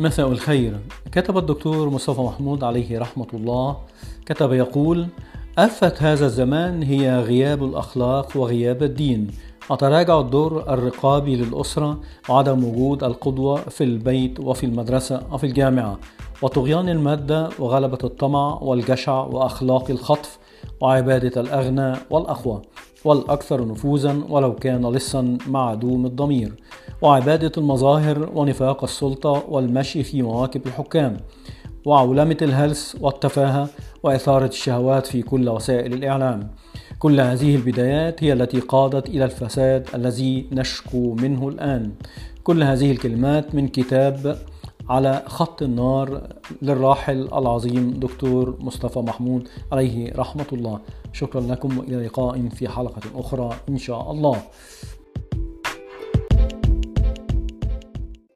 مساء الخير. كتب الدكتور مصطفى محمود عليه رحمة الله. كتب يقول آفة هذا الزمان هي غياب الأخلاق وغياب الدين. وتراجع الدور الرقابي للأسرة وعدم وجود القدوة في البيت وفي المدرسة وفي الجامعة. وطغيان المادة وغلبة الطمع والجشع وأخلاق الخطف وعبادة الأغنى والأقوى والأكثر نفوذا ولو كان لصا معدوم الضمير. وعبادة المظاهر ونفاق السلطة والمشي في مواكب الحكام وعولمة الهلس والتفاهة وإثارة الشهوات في كل وسائل الإعلام. كل هذه البدايات هي التي قادت إلى الفساد الذي نشكو منه الآن. كل هذه الكلمات من كتاب على خط النار للراحل العظيم دكتور مصطفى محمود عليه رحمة الله. شكرا لكم وإلى لقاء في حلقة أخرى إن شاء الله.